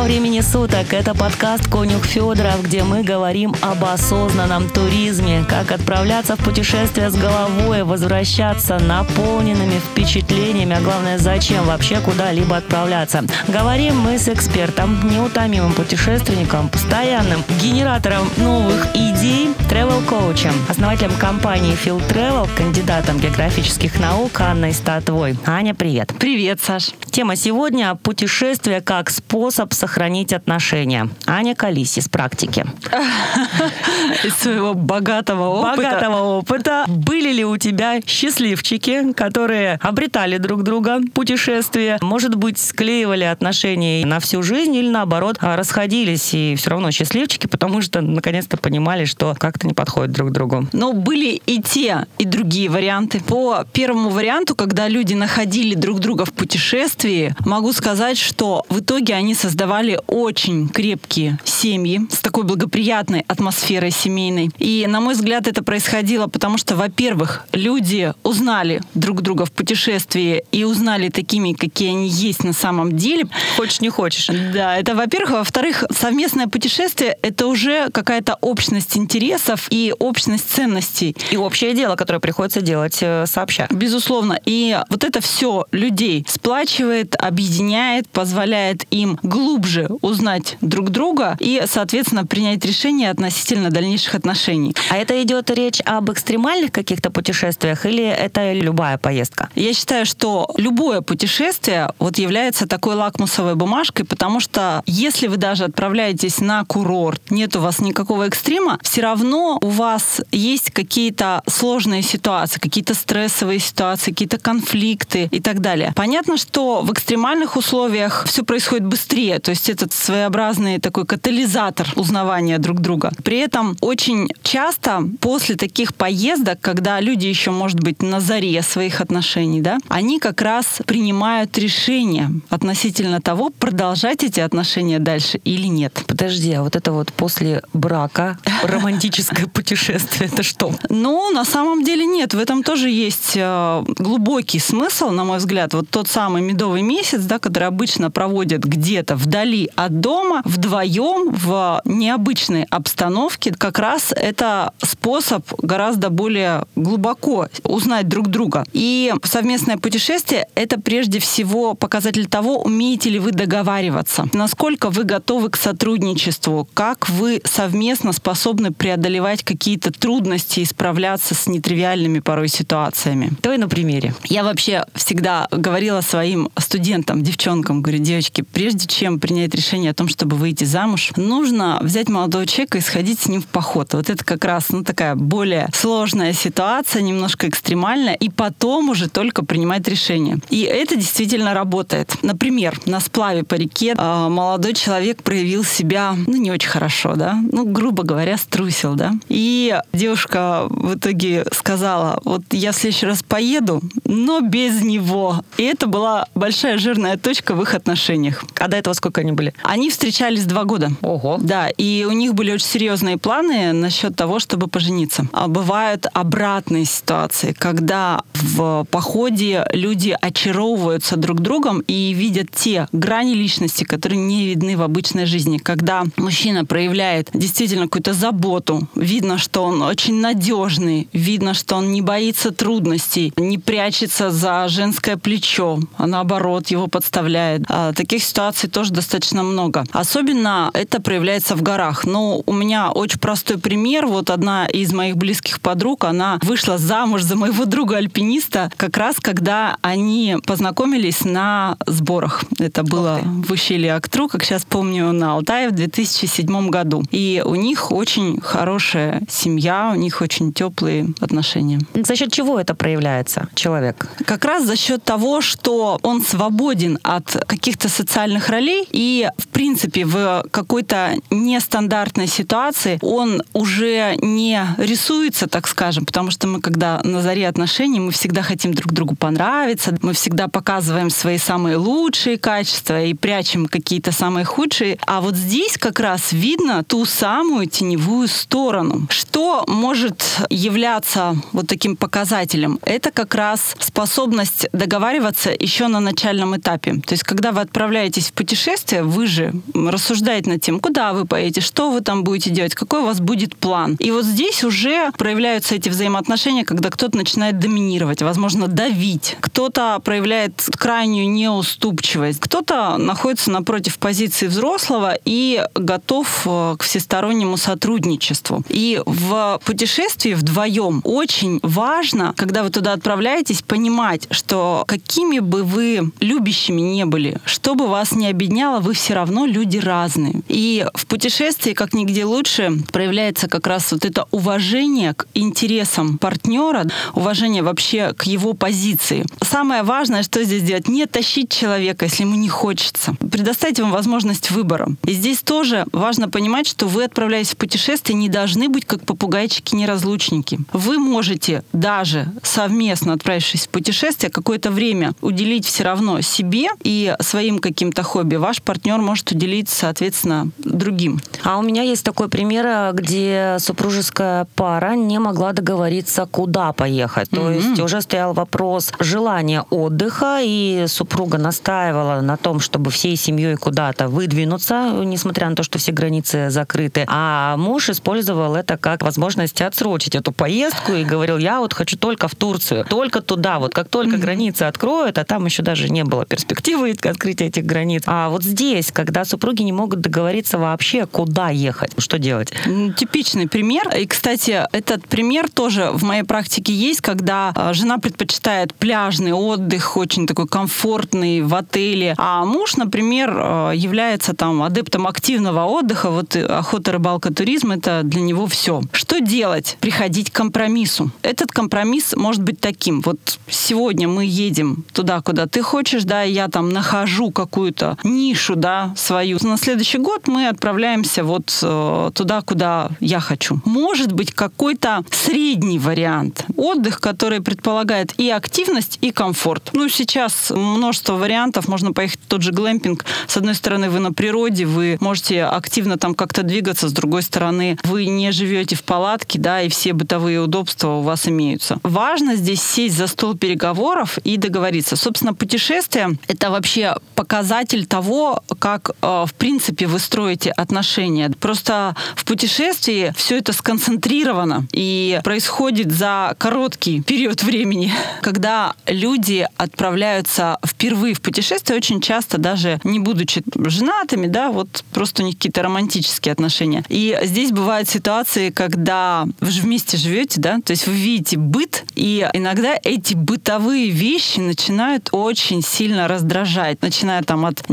Доброго времени суток. Это подкаст «Конюх Федоров», где мы говорим об осознанном туризме, как отправляться в путешествие с головой, возвращаться наполненными впечатлениями, а главное, зачем вообще куда-либо отправляться. Говорим мы с экспертом, неутомимым путешественником, постоянным генератором новых идей, travel-коучем, основателем компании Field Travel, кандидатом географических наук Анной Статвой. Аня, привет. Привет, Саш. Тема сегодня – путешествие как способ сохранить отношения. Аня Калис из практики. Из своего богатого опыта. Богатого опыта. Были ли у тебя счастливчики, которые обретали друг друга в путешествии? Может быть, склеивали отношения на всю жизнь или наоборот расходились и все равно счастливчики, потому что наконец-то понимали, что как-то не подходят друг к другу. Но были и те, и другие варианты. По первому варианту, когда люди находили друг друга в путешествии, могу сказать, что в итоге они создавали очень крепкие семьи с такой благоприятной атмосферой семейной. И, на мой взгляд, это происходило потому, что, во-первых, люди узнали друг друга в путешествии и узнали такими, какие они есть на самом деле. Хочешь, не хочешь. Да, это во-первых. Во-вторых, совместное путешествие — это уже какая-то общность интересов и общность ценностей. И общее дело, которое приходится делать э, сообща. Безусловно. И вот это все людей сплачивает, объединяет, позволяет им глубже узнать друг друга и, соответственно, принять решение относительно дальнейших отношений. А это идет речь об экстремальных каких-то путешествиях или это любая поездка? Я считаю, что любое путешествие вот является такой лакмусовой бумажкой, потому что если вы даже отправляетесь на курорт, нет у вас никакого экстрима, все равно у вас есть какие-то сложные ситуации, какие-то стрессовые ситуации, какие-то конфликты и так далее. Понятно, что в экстремальных условиях все происходит быстрее, то есть этот своеобразный такой катализатор узнавания друг друга. При этом очень часто после таких поездок, когда люди еще, может быть, на заре своих отношений, да, они как раз принимают решение относительно того, продолжать эти отношения дальше или нет. Подожди, а вот это вот после брака романтическое путешествие, это что? Ну, на самом деле нет. В этом тоже есть э, глубокий смысл, на мой взгляд. Вот тот самый медовый месяц, да, который обычно проводят где-то вдали от дома, вдвоем, в необычной обстановке, как раз это способ гораздо более глубоко узнать друг друга. И совместное путешествие — это прежде всего показатель того, умеете ли вы договариваться, насколько вы готовы к сотрудничеству, как вы совместно способны преодолевать какие-то трудности и справляться с нетривиальными порой ситуациями. Давай на примере. Я вообще всегда говорила своим студентам, девчонкам, говорю, девочки, прежде чем принять решение о том, чтобы выйти замуж, нужно взять молодого человека и сходить с ним в поход. Вот это как раз ну, такая более сложная ситуация, немножко экстремальная, и потом уже только принимать решение. И это действительно работает. Например, на сплаве по реке э, молодой человек проявил себя, ну, не очень хорошо, да, ну, грубо говоря, струсил, да. И девушка в итоге сказала, вот я в следующий раз поеду, но без него. И это была большая жирная точка в их отношениях. А до этого сколько они были? Они встречались два года. Ого. Да, и у них были очень серьезные планы насчет того, чтобы пожениться. А бывают обратные ситуации, когда в походе люди очаровываются друг другом и видят те грани личности, которые не видны в обычной жизни. Когда мужчина проявляет действительно какую-то заботу, видно, что он очень надежный, видно, что он не боится трудностей, не прячется за женское плечо, а наоборот его подставляет. А таких ситуаций тоже достаточно много. Особенно это проявляется в горах. Но у меня очень простой пример. Вот одна из моих близких подруг, она вышла замуж за моего друга-альпиниста как раз когда они познакомились на сборах. Это было в ущелье Актру, как сейчас помню, на Алтае в 2007 году. И у них очень хорошая семья, у них очень теплые отношения. За счет чего это проявляется, человек? Как раз за счет того, что он свободен от каких-то социальных ролей и И, в принципе, в какой-то нестандартной ситуации он уже не рисуется, так скажем, потому что мы, когда на заре отношений, мы всегда хотим друг другу понравиться, мы всегда показываем свои самые лучшие качества и прячем какие-то самые худшие. А вот здесь как раз видно ту самую теневую сторону. Что может являться вот таким показателем? Это как раз способность договариваться еще на начальном этапе. То есть, когда вы отправляетесь в путешествие, вы же рассуждаете над тем, куда вы поедете, что вы там будете делать, какой у вас будет план. И вот здесь уже проявляются эти взаимоотношения, когда кто-то начинает доминировать, возможно, давить, кто-то проявляет крайнюю неуступчивость, кто-то находится напротив позиции взрослого и готов э, к всестороннему сотрудничеству. И в путешествии вдвоем очень важно, когда вы туда отправляетесь, понимать, что какими бы вы любящими не были, что бы вас не объединяло, вы все равно люди разные. И в путешествии, как нигде лучше, проявляется как раз вот это уважение к интересам партнера, уважение вообще к его позиции. Самое важное, что здесь делать, не тащить человека, если ему не хочется. Предоставить ему возможность выбора. И здесь тоже важно понимать, что вы, отправляясь в путешествие, не должны быть как попугайчики-неразлучники. Вы можете даже совместно, отправившись в путешествие, какое-то время уделить все равно себе и своим каким-то хобби. Ваш партнер может уделить, соответственно, другим. А у меня есть такой пример, где супружеская пара не могла договориться, куда поехать. Mm-hmm. То есть уже стоял вопрос желания отдыха, и супруга настаивала на том, чтобы всей семьей куда-то выдвинуться, несмотря на то, что все границы закрыты. А муж использовал это как возможность отсрочить эту поездку и говорил, я вот хочу только в Турцию, только туда. Вот как только mm-hmm. границы откроют, а там еще даже не было перспективы открытия этих границ. А вот здесь, когда супруги не могут договориться вообще, куда ехать, что делать? Типичный пример. И, кстати, этот пример тоже в моей практике есть, когда а, жена предпочитает пляжный отдых, очень такой комфортный в отеле, а муж, например, а, является там адептом активного отдыха, вот охота, рыбалка, туризм — это для него все. Что делать? Приходить к компромиссу. Этот компромисс может быть таким. Вот сегодня мы едем туда, куда ты хочешь, да, я там нахожу какую-то нишу, да, свою. На следующий год мы отправляемся вот э, туда, куда я хочу. Может быть какой-то средний вариант. Отдых, который предполагает и активность, и комфорт. Ну, сейчас множество вариантов. Можно поехать в тот же глэмпинг. С одной стороны, вы на природе, вы можете активно там как-то двигаться, с другой стороны, вы не живете в палатке, да, и все бытовые удобства у вас имеются. Важно здесь сесть за стол переговоров и договориться. Собственно, путешествие — это вообще показатель того, как, э, в принципе, вы строите отношения. Просто в путешествии все это сконцентрировано и происходит за короткий период времени. Когда люди отправляются впервые в путешествие, очень часто даже не будучи женатыми, да, вот просто у них какие-то романтические отношения. И здесь бывают ситуации, когда вы же вместе живете, да, то есть вы видите быт, и иногда эти бытовые вещи начинают очень сильно раздражать, начиная там от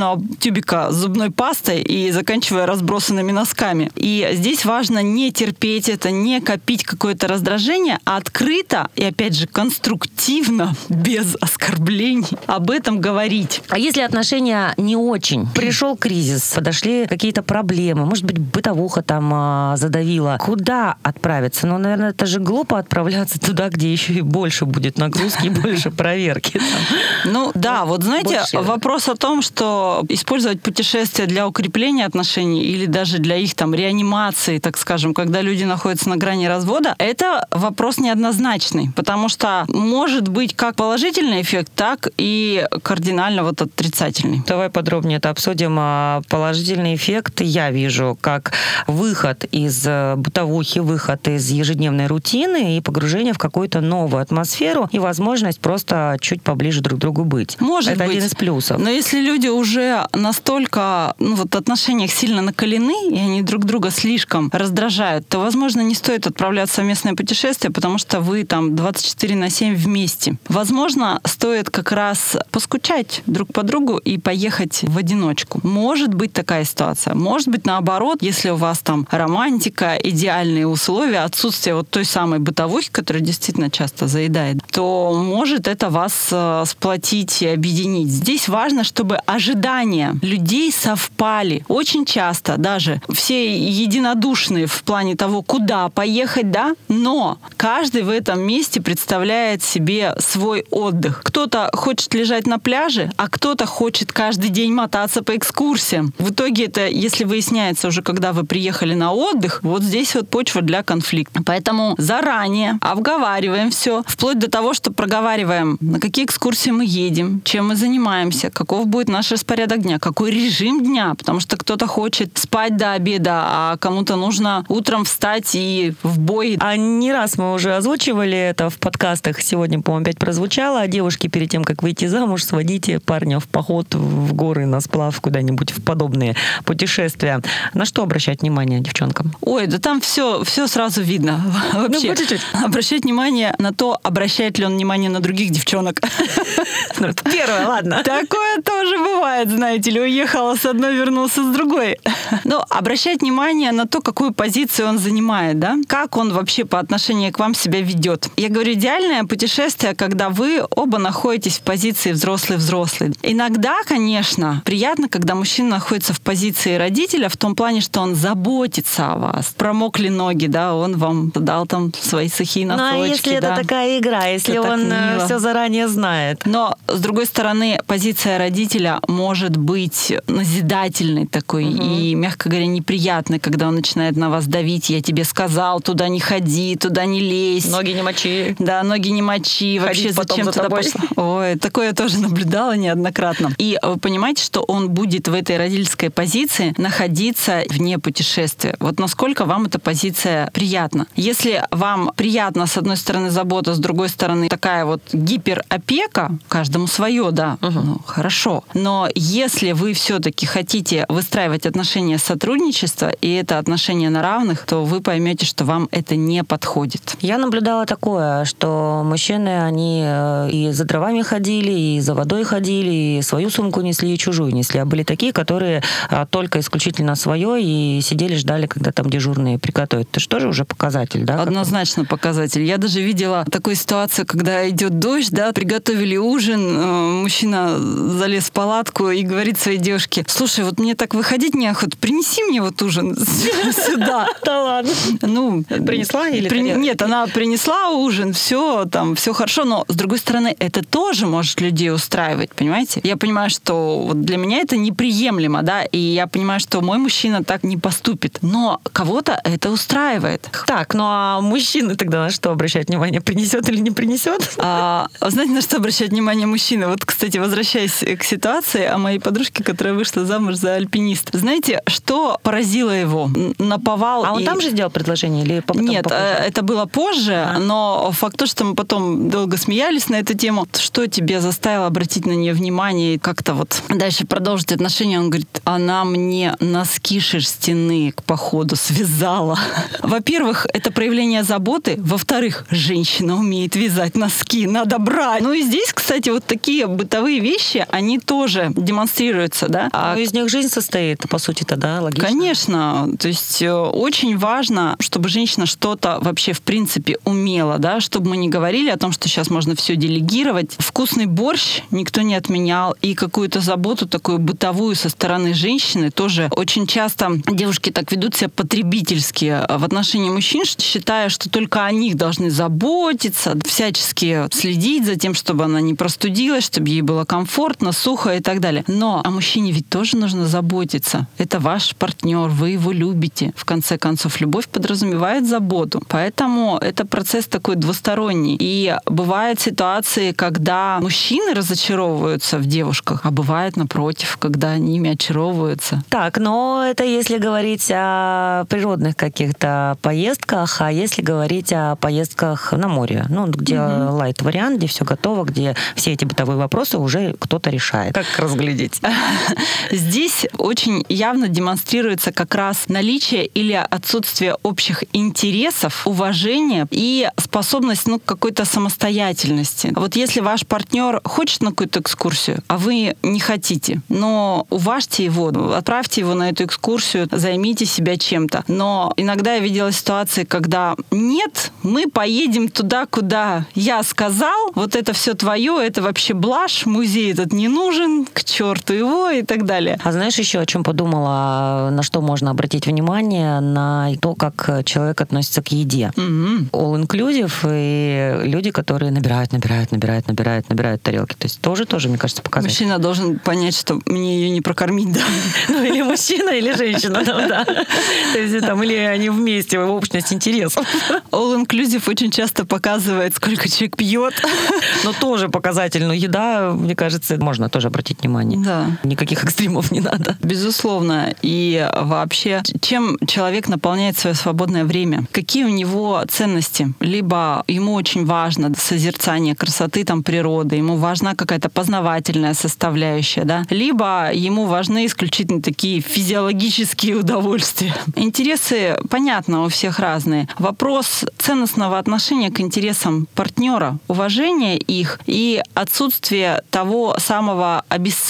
незакрученного тюбика с зубной пастой и заканчивая разбросанными носками. И здесь важно не терпеть это, не копить какое-то раздражение, а открыто и, опять же, конструктивно, без оскорблений об этом говорить. А если отношения не очень? Пришел кризис, подошли какие-то проблемы, может быть, бытовуха там а, задавила. Куда отправиться? Ну, наверное, это же глупо отправляться туда, где еще и больше будет нагрузки, больше проверки. Ну, да, вот знаете, вопрос о том, что использовать путешествия для укрепления отношений или даже для их там реанимации, так скажем, когда люди находятся на грани развода, это вопрос неоднозначный, потому что может быть как положительный эффект, так и кардинально вот отрицательный. Давай подробнее это обсудим. А, положительный эффект я вижу как выход из э, бытовухи, выход из ежедневной рутины и погружение в какую-то новую атмосферу и возможность просто чуть поближе друг к другу быть. Может это быть. один из плюсов. Но если люди уже настолько ну, вот, отношениях сильно накалены, и они друг друга слишком раздражают, то, возможно, не стоит отправляться в совместное путешествие, потому что вы там 24 на 7 вместе. Возможно, стоит как раз поскучать друг по другу и поехать в одиночку. Может быть такая ситуация. Может быть наоборот, если у вас там романтика, идеальные условия, отсутствие вот той самой бытовухи, которая действительно часто заедает, то может это вас э, сплотить и объединить. Здесь важно, чтобы ожидать ожидания людей совпали. Очень часто даже все единодушные в плане того, куда поехать, да, но каждый в этом месте представляет себе свой отдых. Кто-то хочет лежать на пляже, а кто-то хочет каждый день мотаться по экскурсиям. В итоге это, если выясняется уже, когда вы приехали на отдых, вот здесь вот почва для конфликта. Поэтому заранее обговариваем все, вплоть до того, что проговариваем, на какие экскурсии мы едем, чем мы занимаемся, каков будет наш распорядок дня, какой режим дня, потому что кто-то хочет спать до обеда, а кому-то нужно утром встать и в бой. А не раз мы уже озвучивали это в подкастах. Сегодня, по-моему, опять прозвучало. Девушки перед тем, как выйти замуж, сводите парня в поход в горы, на сплав, куда-нибудь в подобные путешествия. На что обращать внимание девчонкам? Ой, да там все, все сразу видно. Вообще, ну, чуть-чуть. обращать внимание на то, обращает ли он внимание на других девчонок. Ну, первое, ладно. Такое тоже бывает, знаете ли. Уехала с одной, вернулся с другой. Но обращать внимание на то, какую позицию он занимает, да? Как он вообще по отношению к вам себя ведет. Я говорю, идеальное путешествие, когда вы оба находитесь в позиции взрослый-взрослый. Иногда, конечно, приятно, когда мужчина находится в позиции родителя в том плане, что он заботится о вас. Промокли ноги, да, он вам дал там свои сухие носочки. Ну, а если да. это такая игра, если Это он э, все заранее знает? Но, с другой стороны, позиция родителя может быть назидательной такой и, мягко говоря, неприятной, когда он начинает на вас давить. Я тебе сказал, туда не ходи, туда не лезь. Ноги не мочи. Да, ноги не мочи. Вообще, Ходить потом зачем за туда тобой. пошла? Ой, такое я тоже наблюдала неоднократно. И вы понимаете, что он будет в этой родительской позиции находиться вне путешествия. Вот насколько вам эта позиция приятна. Если вам приятно, с одной стороны, забота, с другой стороны, такая вот гиперопека, каждому свое, да, ну, хорошо. Но если вы все-таки хотите выстраивать отношения сотрудничества, и это отношения на равных, то вы поймете, что вам это не подходит. Я наблюдала такое, что мужчины, они э, и за дровами ходили, и за водой ходили, и свою сумку несли, и чужую несли. А были такие, которые а, только исключительно свое, и сидели, ждали, когда там дежурные приготовят. Это же тоже уже показатель, да? Однозначно показатель. Я даже видела такую ситуацию, когда идет дождь, да, приготовили ужин, э, мужчина залез в палатку и говорит своей девушке, слушай, вот мне так выходить неохота, принеси мне вот ужин сюда. Да ладно. Ну, Принесла или? Нет, она принесла ужин, все там, все хорошо, но с другой стороны, это тоже может людей устраивать, понимаете? Я понимаю, что вот для меня это неприемлемо, да, и я понимаю, что мой мужчина так не поступит, но кого-то это устраивает. Так, ну а мужчины тогда на что обращать внимание? Принесет или не принесет? А, знаете, на что обращать внимание мужчины? Вот, кстати, возвращаясь к ситуации моей подружке, которая вышла замуж за альпиниста. Знаете, что поразило его? Наповал А он и- там же сделал предложение или потом Нет, попозже? э, это было позже, А. но факт то, что мы потом долго смеялись на эту тему. Что тебе заставило обратить на нее внимание и как-то вот дальше продолжить отношения? Он говорит, она мне носки шерстяные к походу связала. Во-первых, это проявление заботы. Во-вторых, женщина умеет вязать носки, надо брать. Ну и здесь, кстати, вот такие бытовые вещи, они тоже демонстрируются, да. А Ну, из них жизнь состоит, по сути-то, да, логично. Конечно. То есть э, очень важно, чтобы женщина что-то вообще в принципе умела, да, чтобы мы не говорили о том, что сейчас можно все делегировать. Вкусный борщ никто не отменял, и какую-то заботу такую бытовую со стороны женщины тоже очень часто девушки так ведут себя потребительски э, в отношении мужчин, считая, что только о них должны заботиться, всячески следить за тем, чтобы она не простудилась, чтобы ей было комфортно, сухо и так далее. Но о мужчине ведь тоже нужно заботиться. Это ваш партнер, вы его любите. В конце концов, любовь подразумевает заботу. Поэтому это процесс такой двусторонний. И бывают ситуации, когда мужчины разочаровываются в девушках, а бывает напротив, когда они ими очаровываются. Так, но это если говорить о природных каких-то поездках, а если говорить о поездках на море, ну, где лайт-вариант, где все готово, где все эти бытовые вопросы уже кто-то решает. Как разглядеть? Здесь очень явно демонстрируется как раз наличие или отсутствие общих интересов, уважения и способность ну, к какой-то самостоятельности. Вот если ваш партнер хочет на какую-то экскурсию, а вы не хотите, но уважьте его, отправьте его на эту экскурсию, займите себя чем-то. Но иногда я видела ситуации, когда нет, мы поедем туда, куда я сказал, вот это все твое, это вообще блажь, музей этот не нужен, к черту его и так далее. А знаешь еще, о чем подумала, на что можно обратить внимание, на то, как человек относится к еде. Мгм. All inclusive и люди, которые набирают, набирают, набирают, набирают, набирают тарелки. То есть тоже, тоже, мне кажется, показатель. Мужчина должен понять, что мне ее не прокормить, да. Ну, или мужчина, или женщина, да. То есть там, или они вместе, в общность интересов. All Inclusive очень часто показывает, сколько человек пьет. Но тоже показатель. Но еда, мне кажется, можно тоже обратить внимание. Да. Никаких экстримов не надо. Безусловно. И вообще, чем человек наполняет свое свободное время? Какие у него ценности? Либо ему очень важно созерцание красоты там природы, ему важна какая-то познавательная составляющая, да? Либо ему важны исключительно такие физиологические удовольствия. Интересы, понятно, у всех разные. Вопрос ценностного отношения к интересам партнера, уважения их и отсутствие того самого обесценивания.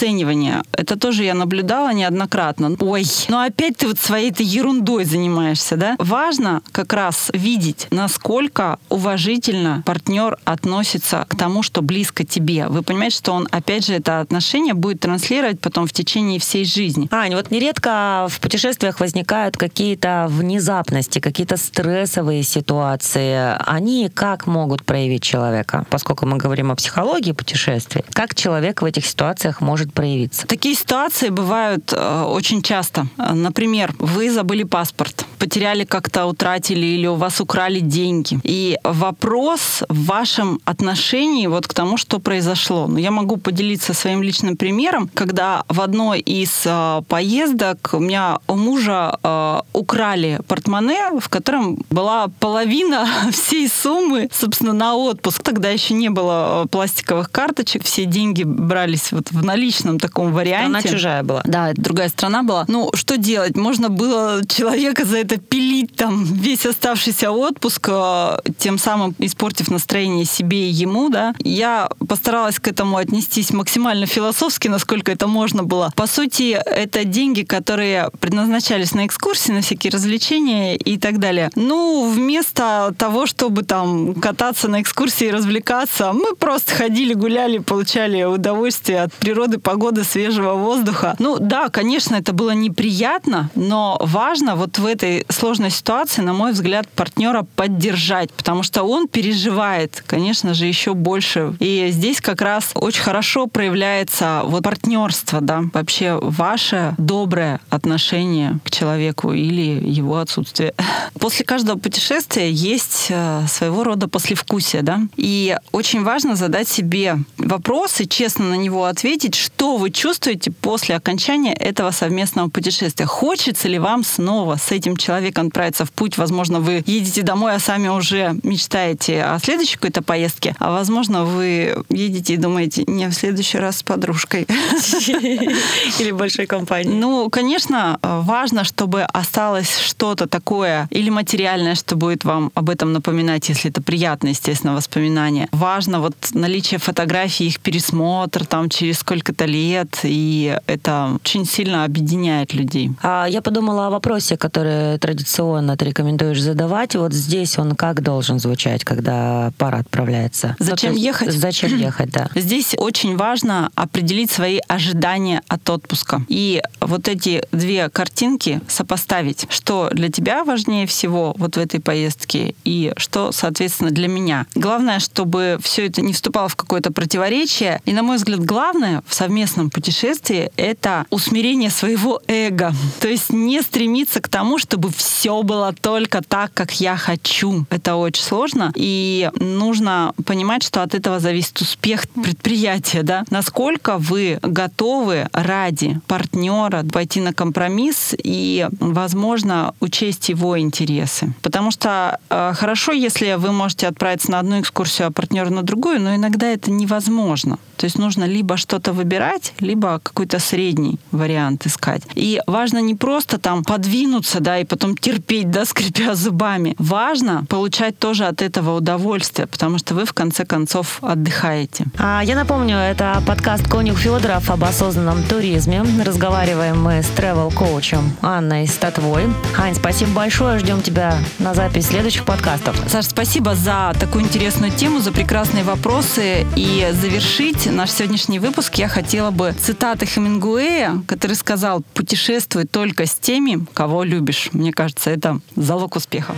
Это тоже я наблюдала неоднократно. Ой, ну опять ты вот своей-то ерундой занимаешься, да? Важно как раз видеть, насколько уважительно партнер относится к тому, что близко тебе. Вы понимаете, что он, опять же, это отношение будет транслировать потом в течение всей жизни. Ань, вот нередко в путешествиях возникают какие-то внезапности, какие-то стрессовые ситуации. Они как могут проявить человека? Поскольку мы говорим о психологии путешествий, как человек в этих ситуациях может проявиться? Такие ситуации бывают э, очень часто. Например, вы забыли паспорт, потеряли как-то, утратили или у вас украли деньги. И вопрос в вашем отношении вот к тому, что произошло. Но я могу поделиться своим личным примером, когда в одной из э, поездок у меня у мужа э, украли портмоне, в котором была половина всей суммы, собственно, на отпуск. Тогда еще не было э, пластиковых карточек, все деньги брались вот в наличном таком варианте. Она чужая была. Да, это другая страна была. Ну, что делать? Можно было человека за это пилить там весь оставшийся отпуск, э, тем самым испортив настроение себе и ему, да. Я постаралась к этому отнестись максимально философски, насколько это можно было. По сути, это деньги, которые предназначались на экскурсии, на всякие развлечения и так далее. Ну, вместо того, чтобы там кататься на экскурсии и развлекаться, мы просто ходили, гуляли, получали удовольствие от природы, погоды, свежего воздуха. Ну да, конечно, это было неприятно, но важно вот в этой сложной ситуации, на мой взгляд, партнера поддержать, потому что он переживает, конечно же, еще больше. И здесь как раз очень хорошо проявляется вот партнерство, да, вообще ваше доброе отношение к человеку или его отсутствие. После каждого путешествия есть э, своего рода послевкусие, да, и очень важно задать себе вопрос и честно на него ответить, что вы чувствуете после окончания этого совместного путешествия. Хочется ли вам снова с этим человеком отправиться в путь? Возможно, вы едете домой, а сами уже мечтаете о следующей какой-то поездке, а возможно, вы едете и думаете, не, в следующий раз с подружкой. Или большой компании. Ну, конечно, важно, чтобы осталось что-то такое или материальное, что будет вам об этом напоминать, если это приятное, естественно, воспоминание. Важно вот наличие фотографий, их пересмотр там через сколько-то лет, и это очень сильно объединяет людей. А я подумала о вопросе, который традиционно ты рекомендуешь задавать. Вот здесь он как должен звучать, когда пара отправляется? Ну, Зачем есть ехать? Зачем ехать, да. Здесь очень важно определить свои ожидания от отпуска. И вот эти две картинки сопоставить, что для тебя важнее всего вот в этой поездке и что, соответственно, для меня. Главное, чтобы все это не вступало в какое-то противоречие. И, на мой взгляд, главное в совместном путешествии — это усмирение своего эго. То есть не стремиться к тому, чтобы все было только так, как я хочу. Это очень сложно. И нужно понимать, что от этого зависит успех предприятия. Да? Насколько вы готовы ради партнера пойти на компромисс и, возможно, учесть его интересы. Потому что э, хорошо, если вы можете отправиться на одну экскурсию, а партнер на другую, но иногда это невозможно. То есть нужно либо что-то выбирать, либо какой-то средний вариант искать. И важно не просто там подвинуться, да, и потом терпеть, да, скрипя зубами. Важно получать тоже от этого удовольствие, потому что вы в конце концов отдыхаете. А я напомню, это подкаст Конюх Федоров об осознанном туризме. Разговариваем мы с тревел-коучем Анной Статвой. Ань, спасибо большое, ждем тебя на запись следующих подкастов. Саш, спасибо за такую интересную тему, за прекрасные вопросы. И завершить наш сегодняшний выпуск я хотела бы цитаты Хемингуэя, который сказал «Путешествуй только с теми, кого любишь». Мне кажется, это залог успеха.